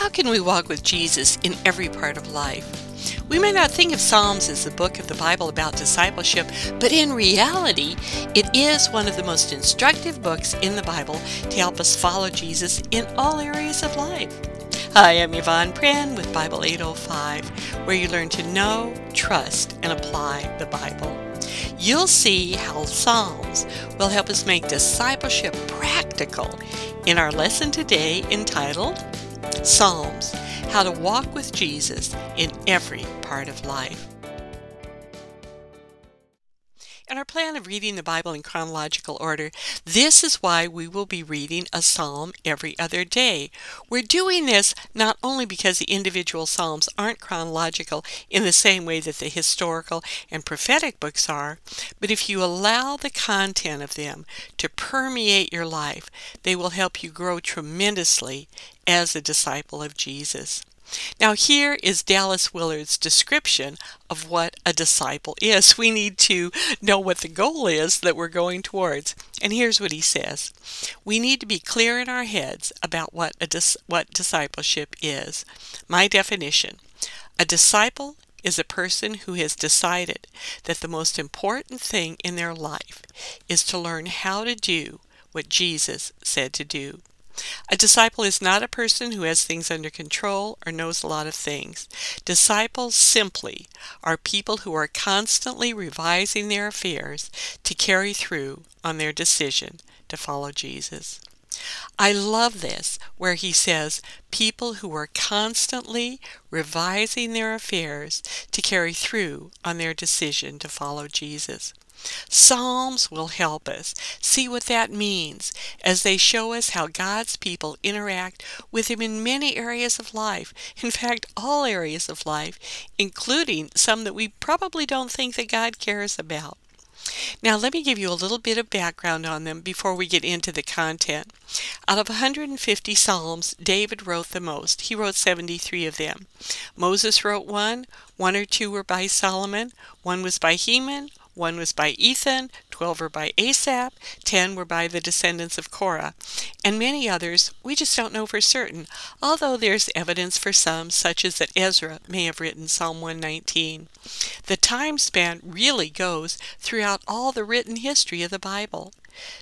How can we walk with Jesus in every part of life? We may not think of Psalms as the book of the Bible about discipleship, but in reality, it is one of the most instructive books in the Bible to help us follow Jesus in all areas of life. Hi, I'm Yvonne Prehn with Bible 805, where you learn to know, trust, and apply the Bible. You'll see how Psalms will help us make discipleship practical in our lesson today entitled Psalms How to Walk with Jesus in Every Part of Life. In our plan of reading the Bible in chronological order, this is why we will be reading a psalm every other day. We're doing this not only because the individual psalms aren't chronological in the same way that the historical and prophetic books are, but if you allow the content of them to permeate your life, they will help you grow tremendously as a disciple of Jesus. Now, here is Dallas Willard's description of what a disciple is. We need to know what the goal is that we're going towards. And here's what he says We need to be clear in our heads about what, a dis- what discipleship is. My definition a disciple is a person who has decided that the most important thing in their life is to learn how to do what Jesus said to do. A disciple is not a person who has things under control or knows a lot of things. Disciples simply are people who are constantly revising their affairs to carry through on their decision to follow Jesus. I love this, where he says, people who are constantly revising their affairs to carry through on their decision to follow Jesus. Psalms will help us see what that means as they show us how God's people interact with Him in many areas of life. In fact, all areas of life, including some that we probably don't think that God cares about. Now, let me give you a little bit of background on them before we get into the content. Out of 150 Psalms, David wrote the most. He wrote 73 of them. Moses wrote one, one or two were by Solomon, one was by Heman, one was by Ethan, twelve were by Asaph, ten were by the descendants of Korah, and many others we just don't know for certain, although there's evidence for some, such as that Ezra may have written Psalm 119. The time span really goes throughout all the written history of the Bible.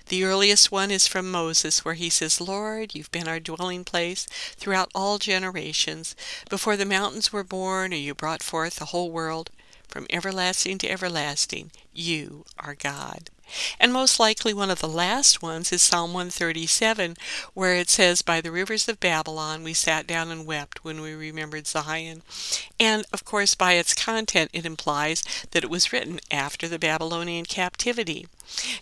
The earliest one is from Moses, where he says, Lord, you've been our dwelling place throughout all generations. Before the mountains were born, or you brought forth the whole world, from everlasting to everlasting, you are God. And most likely one of the last ones is Psalm 137, where it says, By the rivers of Babylon we sat down and wept when we remembered Zion. And of course, by its content, it implies that it was written after the Babylonian captivity.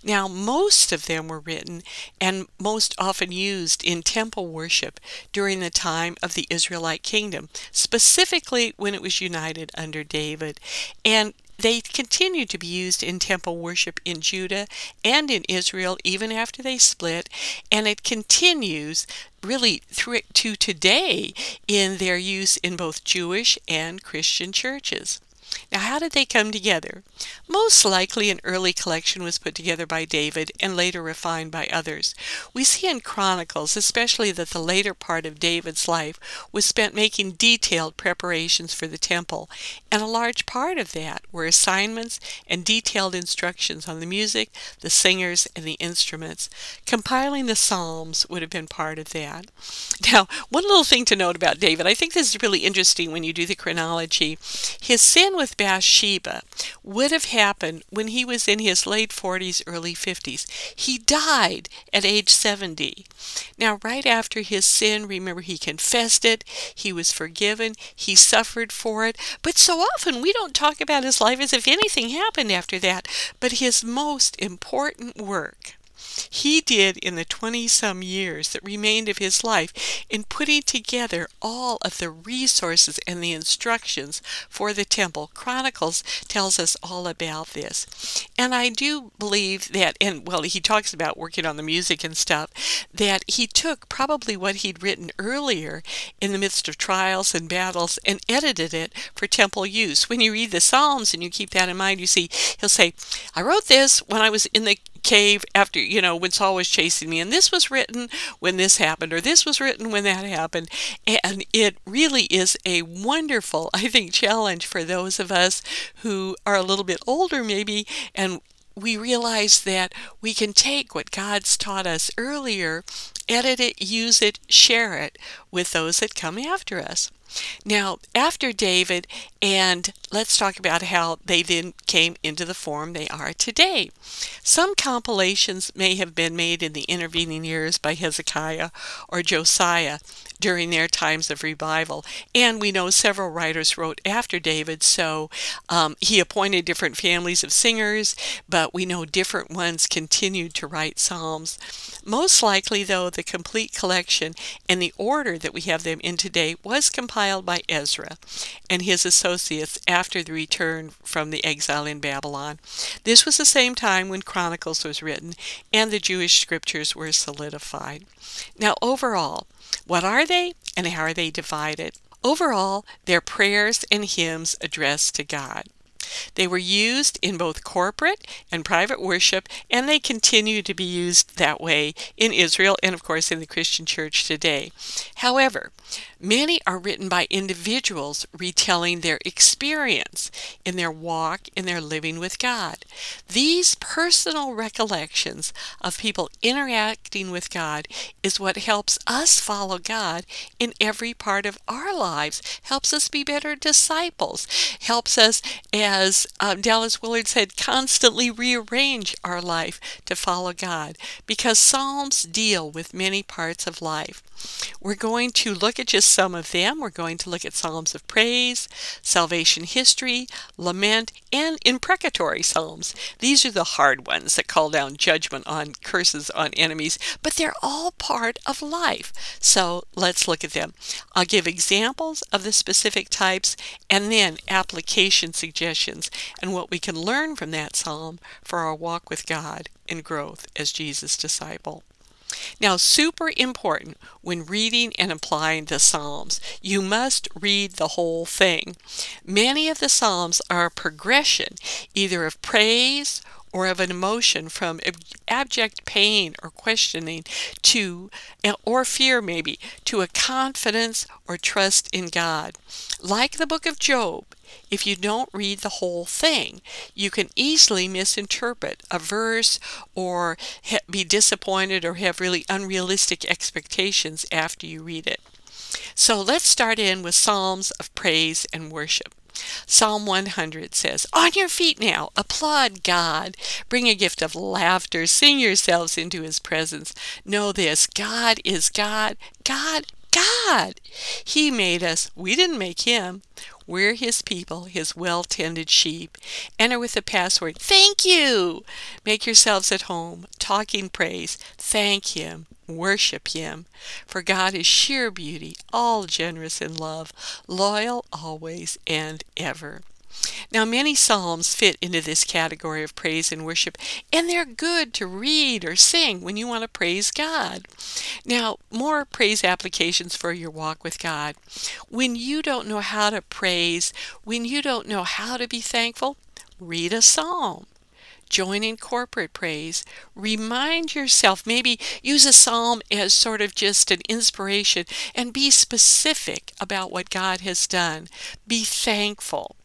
Now, most of them were written and most often used in temple worship during the time of the Israelite kingdom, specifically when it was united under David. And they continued to be used in temple worship in Judah and in Israel even after they split, and it continues really through to today in their use in both Jewish and Christian churches. Now, how did they come together? Most likely, an early collection was put together by David and later refined by others. We see in Chronicles, especially, that the later part of David's life was spent making detailed preparations for the temple, and a large part of that were assignments and detailed instructions on the music, the singers, and the instruments. Compiling the Psalms would have been part of that. Now, one little thing to note about David, I think this is really interesting when you do the chronology. His sin with Bathsheba would have happened when he was in his late 40s, early 50s. He died at age 70. Now, right after his sin, remember, he confessed it, he was forgiven, he suffered for it. But so often we don't talk about his life as if anything happened after that. But his most important work he did in the 20 some years that remained of his life in putting together all of the resources and the instructions for the temple. Chronicles tells us all about this. And I do believe that, and well, he talks about working on the music and stuff, that he took probably what he'd written earlier in the midst of trials and battles and edited it for temple use. When you read the Psalms and you keep that in mind, you see he'll say, I wrote this when I was in the cave after, you know, when Saul was chasing me. And this was written when this happened, or this was written when that happened. And it really is a wonderful, I think, challenge for those of us who are a little bit older, maybe, and we realize that we can take what God's taught us earlier, edit it, use it, share it with those that come after us. Now, after David, and let's talk about how they then came into the form they are today. Some compilations may have been made in the intervening years by Hezekiah or Josiah during their times of revival. And we know several writers wrote after David, so um, he appointed different families of singers, but we know different ones continued to write psalms. Most likely, though, the complete collection and the order that we have them in today was compiled by Ezra and his associates after the return from the exile in Babylon. This was the same time when Chronicles was written and the Jewish scriptures were solidified. Now, overall, what are they and how are they divided? Overall, they're prayers and hymns addressed to God. They were used in both corporate and private worship, and they continue to be used that way in Israel and, of course, in the Christian church today. However, many are written by individuals retelling their experience in their walk, in their living with God. These personal recollections of people interacting with God is what helps us follow God in every part of our lives, helps us be better disciples, helps us as um, Dallas Willard said, constantly rearrange our life to follow God because Psalms deal with many parts of life. We're going to look at just some of them. We're going to look at Psalms of praise, salvation history, lament, and imprecatory Psalms. These are the hard ones that call down judgment on curses on enemies, but they're all part of life. So let's look at them. I'll give examples of the specific types and then application suggestions and what we can learn from that psalm for our walk with God and growth as Jesus' disciple. Now, super important when reading and applying the Psalms, you must read the whole thing. Many of the Psalms are a progression, either of praise or of an emotion from abject pain or questioning to, eh, or fear maybe, to a confidence or trust in God. Like the book of Job, if you don't read the whole thing. You can easily misinterpret a verse or be disappointed or have really unrealistic expectations after you read it. So let's start in with Psalms of praise and worship. Psalm 100 says, On your feet now, applaud God. Bring a gift of laughter. Sing yourselves into his presence. Know this God is God. God, God. He made us. We didn't make him. We're his people, his well tended sheep. Enter with the password, thank you. Make yourselves at home, talking praise. Thank him. Worship him. For God is sheer beauty, all generous in love, loyal always and ever. Now, many psalms fit into this category of praise and worship, and they're good to read or sing when you want to praise God. Now, more praise applications for your walk with God. When you don't know how to praise, when you don't know how to be thankful, read a psalm join in corporate praise. Remind yourself, maybe use a psalm as sort of just an inspiration and be specific about what God has done. Be thankful.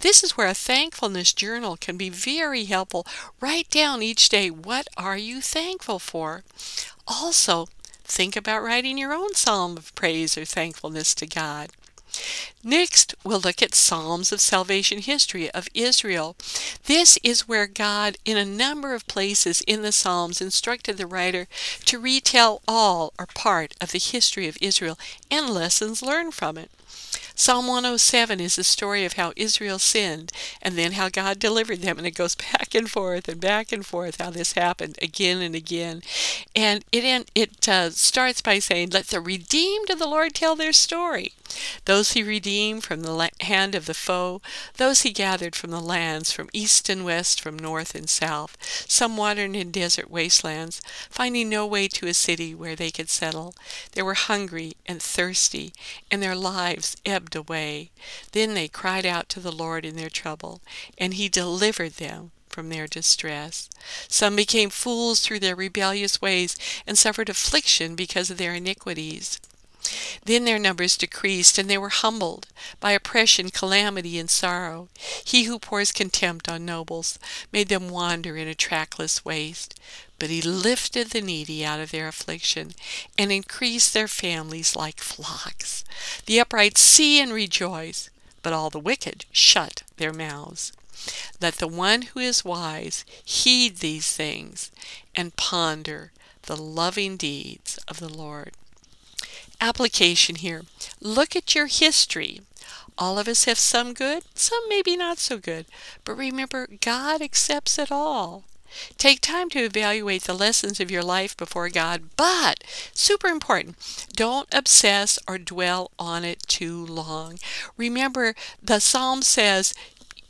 This is where a thankfulness journal can be very helpful. Write down each day what are you thankful for? Also, think about writing your own psalm of praise or thankfulness to God. Next, we'll look at Psalms of Salvation History of Israel. This is where God, in a number of places in the Psalms, instructed the writer to retell all or part of the history of Israel and lessons learned from it. Psalm 107 is the story of how Israel sinned and then how God delivered them. And it goes back and forth and back and forth how this happened again and again. And it, it uh, starts by saying, Let the redeemed of the Lord tell their story. Those he redeemed from the hand of the foe, those he gathered from the lands, from east and west, from north and south, some wandered in desert wastelands, finding no way to a city where they could settle. They were hungry and thirsty, and their lives ebbed away. Then they cried out to the Lord in their trouble, and he delivered them from their distress. Some became fools through their rebellious ways and suffered affliction because of their iniquities. Then their numbers decreased, and they were humbled by oppression, calamity, and sorrow. He who pours contempt on nobles made them wander in a trackless waste. But he lifted the needy out of their affliction and increased their families like flocks. The upright see and rejoice, but all the wicked shut their mouths. Let the one who is wise heed these things and ponder the loving deeds of the Lord application here. Look at your history. All of us have some good, some maybe not so good. But remember, God accepts it all. Take time to evaluate the lessons of your life before God, but super important, don't obsess or dwell on it too long. Remember, the psalm says,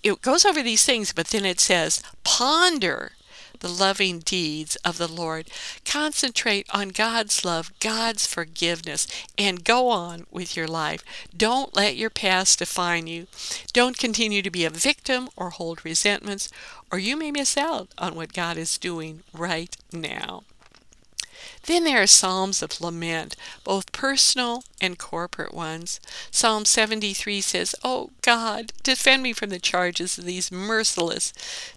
it goes over these things, but then it says, ponder the loving deeds of the Lord. Concentrate on God's love, God's forgiveness, and go on with your life. Don't let your past define you. Don't continue to be a victim or hold resentments, or you may miss out on what God is doing right now. Then there are psalms of lament, both personal and corporate ones. Psalm 73 says, Oh God, defend me from the charges of these merciless,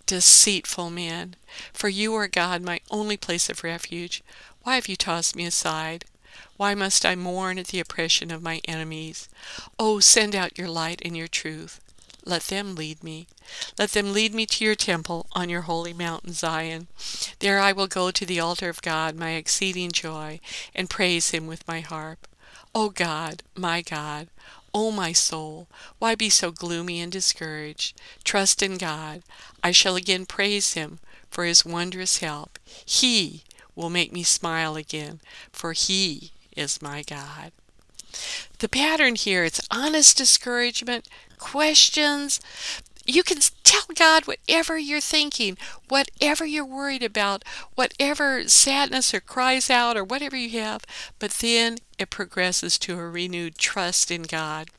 deceitful men. For you are God, my only place of refuge. Why have you tossed me aside? Why must I mourn at the oppression of my enemies? Oh, send out your light and your truth. Let them lead me. Let them lead me to your temple on your holy mountain Zion. There I will go to the altar of God, my exceeding joy, and praise him with my harp. O God, my God, O my soul, why be so gloomy and discouraged? Trust in God. I shall again praise him for his wondrous help. He will make me smile again, for he is my God. The pattern here, it's honest discouragement, questions. You can tell God whatever you're thinking, whatever you're worried about, whatever sadness or cries out or whatever you have, but then it progresses to a renewed trust in God.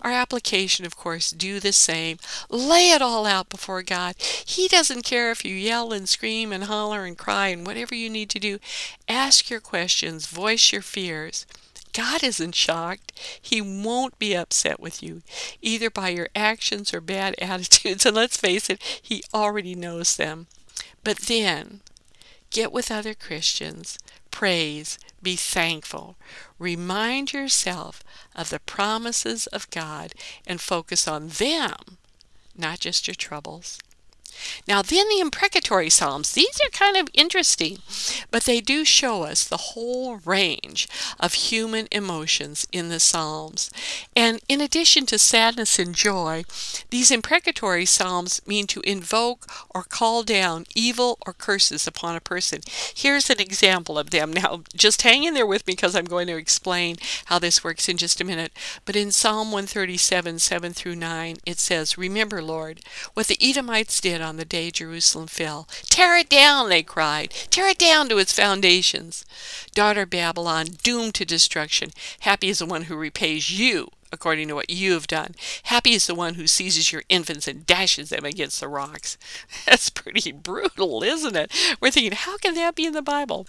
Our application, of course, do the same. Lay it all out before God. He doesn't care if you yell and scream and holler and cry and whatever you need to do. Ask your questions, voice your fears. God isn't shocked. He won't be upset with you, either by your actions or bad attitudes. And let's face it, He already knows them. But then, get with other Christians, praise, be thankful. Remind yourself of the promises of God and focus on them, not just your troubles. Now, then the imprecatory Psalms, these are kind of interesting, but they do show us the whole range of human emotions in the Psalms. And in addition to sadness and joy, these imprecatory Psalms mean to invoke or call down evil or curses upon a person. Here's an example of them. Now, just hang in there with me because I'm going to explain how this works in just a minute. But in Psalm 137, 7 through 9, it says, Remember, Lord, what the Edomites did on the day Jerusalem fell. Tear it down, they cried. Tear it down to its foundations. Daughter Babylon, doomed to destruction. Happy is the one who repays you according to what you have done. Happy is the one who seizes your infants and dashes them against the rocks. That's pretty brutal, isn't it? We're thinking, how can that be in the Bible?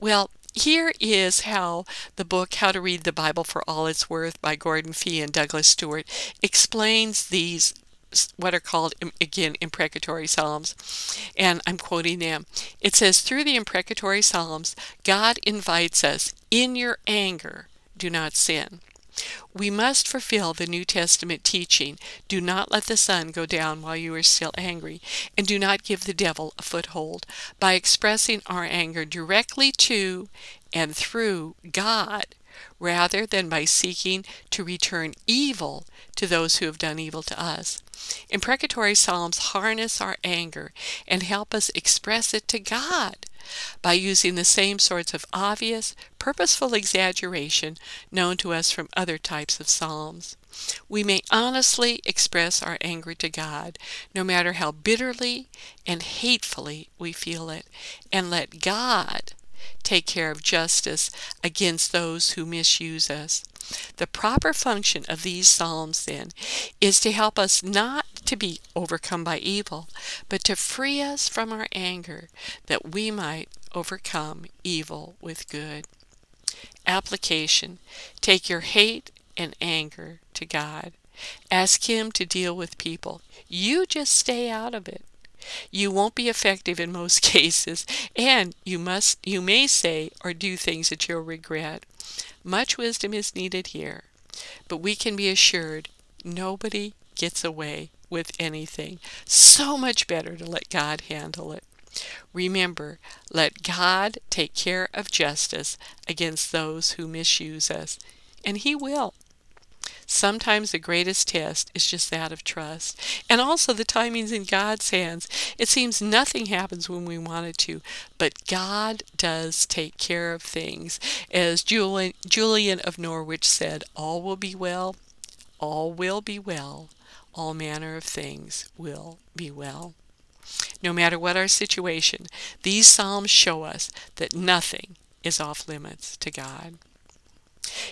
Well, here is how the book How to Read the Bible for All It's Worth by Gordon Fee and Douglas Stuart explains these what are called, again, imprecatory psalms. And I'm quoting them. It says, Through the imprecatory psalms, God invites us, in your anger, do not sin. We must fulfill the New Testament teaching do not let the sun go down while you are still angry, and do not give the devil a foothold by expressing our anger directly to and through God rather than by seeking to return evil to those who have done evil to us. Imprecatory psalms harness our anger and help us express it to God by using the same sorts of obvious, purposeful exaggeration known to us from other types of psalms. We may honestly express our anger to God, no matter how bitterly and hatefully we feel it, and let God take care of justice against those who misuse us. The proper function of these Psalms, then, is to help us not to be overcome by evil, but to free us from our anger, that we might overcome evil with good. Application Take your hate and anger to God. Ask Him to deal with people. You just stay out of it. You won't be effective in most cases, and you must you may say or do things that you'll regret. Much wisdom is needed here, but we can be assured nobody gets away with anything. So much better to let God handle it. Remember, let God take care of justice against those who misuse us, and He will. Sometimes the greatest test is just that of trust. And also the timing's in God's hands. It seems nothing happens when we want it to, but God does take care of things. As Julian, Julian of Norwich said, all will be well, all will be well, all manner of things will be well. No matter what our situation, these Psalms show us that nothing is off limits to God.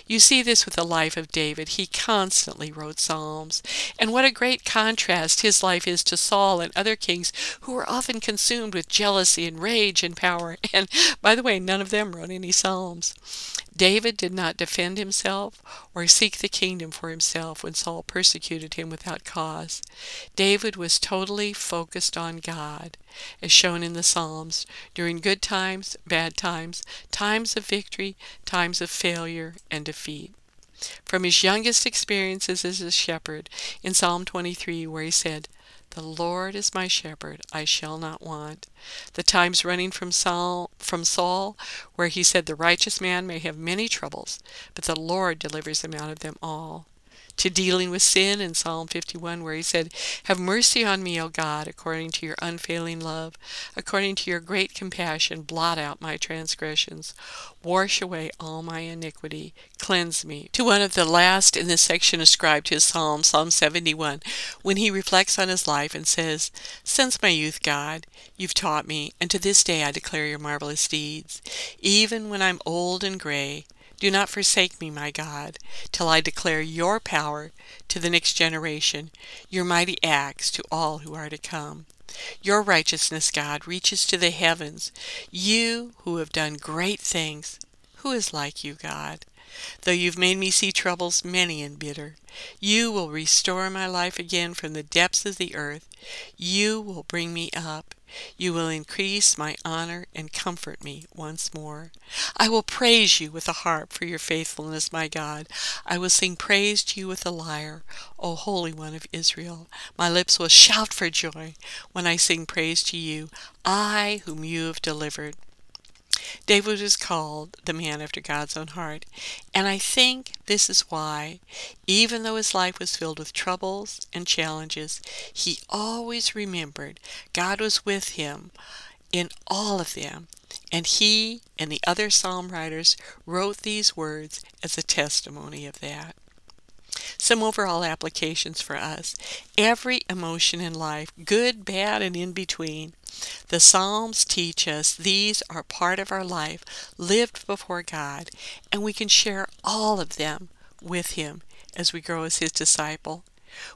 You see this with the life of David. He constantly wrote Psalms. And what a great contrast his life is to Saul and other kings who were often consumed with jealousy and rage and power. And by the way, none of them wrote any Psalms. David did not defend himself or seek the kingdom for himself when Saul persecuted him without cause. David was totally focused on God, as shown in the Psalms, during good times, bad times, times of victory, times of failure and defeat. From his youngest experiences as a shepherd in Psalm 23, where he said, the Lord is my shepherd, I shall not want. The times running from Saul, from Saul, where he said, The righteous man may have many troubles, but the Lord delivers him out of them all to dealing with sin in Psalm 51, where he said, Have mercy on me, O God, according to your unfailing love, according to your great compassion, blot out my transgressions, wash away all my iniquity, cleanse me. To one of the last in this section ascribed to his psalm, Psalm 71, when he reflects on his life and says, Since my youth, God, you've taught me, and to this day I declare your marvelous deeds. Even when I'm old and gray, do not forsake me, my God, till I declare your power to the next generation, your mighty acts to all who are to come. Your righteousness, God, reaches to the heavens. You who have done great things, who is like you, God? Though you've made me see troubles many and bitter, you will restore my life again from the depths of the earth. You will bring me up. You will increase my honor and comfort me once more. I will praise you with a harp for your faithfulness, my God. I will sing praise to you with a lyre, O Holy One of Israel. My lips will shout for joy when I sing praise to you, I whom you have delivered. David is called the man after God's own heart. And I think this is why, even though his life was filled with troubles and challenges, he always remembered God was with him in all of them. And he and the other psalm writers wrote these words as a testimony of that. Some overall applications for us. Every emotion in life, good, bad, and in between, the Psalms teach us these are part of our life lived before God, and we can share all of them with Him as we grow as His disciple.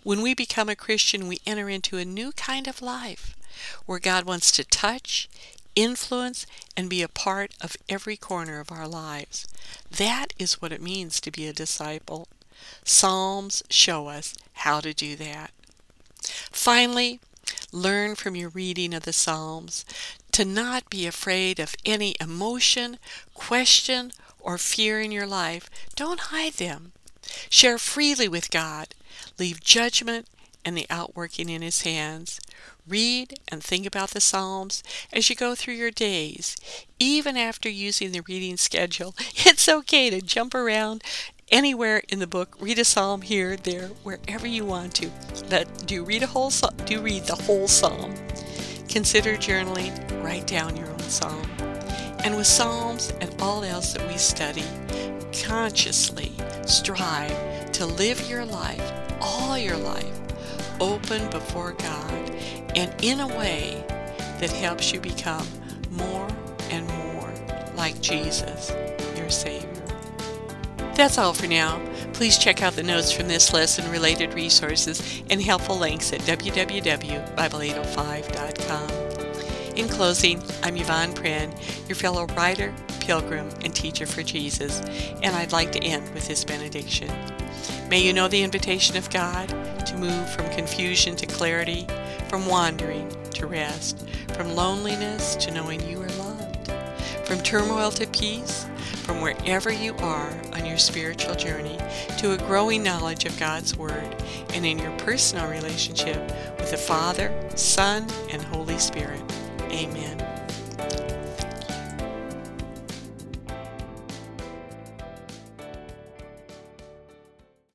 When we become a Christian, we enter into a new kind of life where God wants to touch, influence, and be a part of every corner of our lives. That is what it means to be a disciple. Psalms show us how to do that. Finally, Learn from your reading of the Psalms to not be afraid of any emotion, question, or fear in your life. Don't hide them. Share freely with God. Leave judgment and the outworking in His hands. Read and think about the Psalms as you go through your days. Even after using the reading schedule, it's okay to jump around anywhere in the book. Read a psalm here, there, wherever you want to. But do read a whole do read the whole psalm. Consider journaling. Write down your own psalm. And with psalms and all else that we study, consciously strive to live your life, all your life, open before God and in a way that helps you become more and more like Jesus, your Savior. That's all for now. Please check out the notes from this lesson, related resources, and helpful links at www.bible805.com. In closing, I'm Yvonne Prehn, your fellow writer, pilgrim, and teacher for Jesus, and I'd like to end with this benediction. May you know the invitation of God to move from confusion to clarity, from wandering to rest, from loneliness to knowing you are loved, from turmoil to peace, from wherever you are on your spiritual journey to a growing knowledge of God's Word and in your personal relationship with the Father, Son, and Holy Spirit. Amen.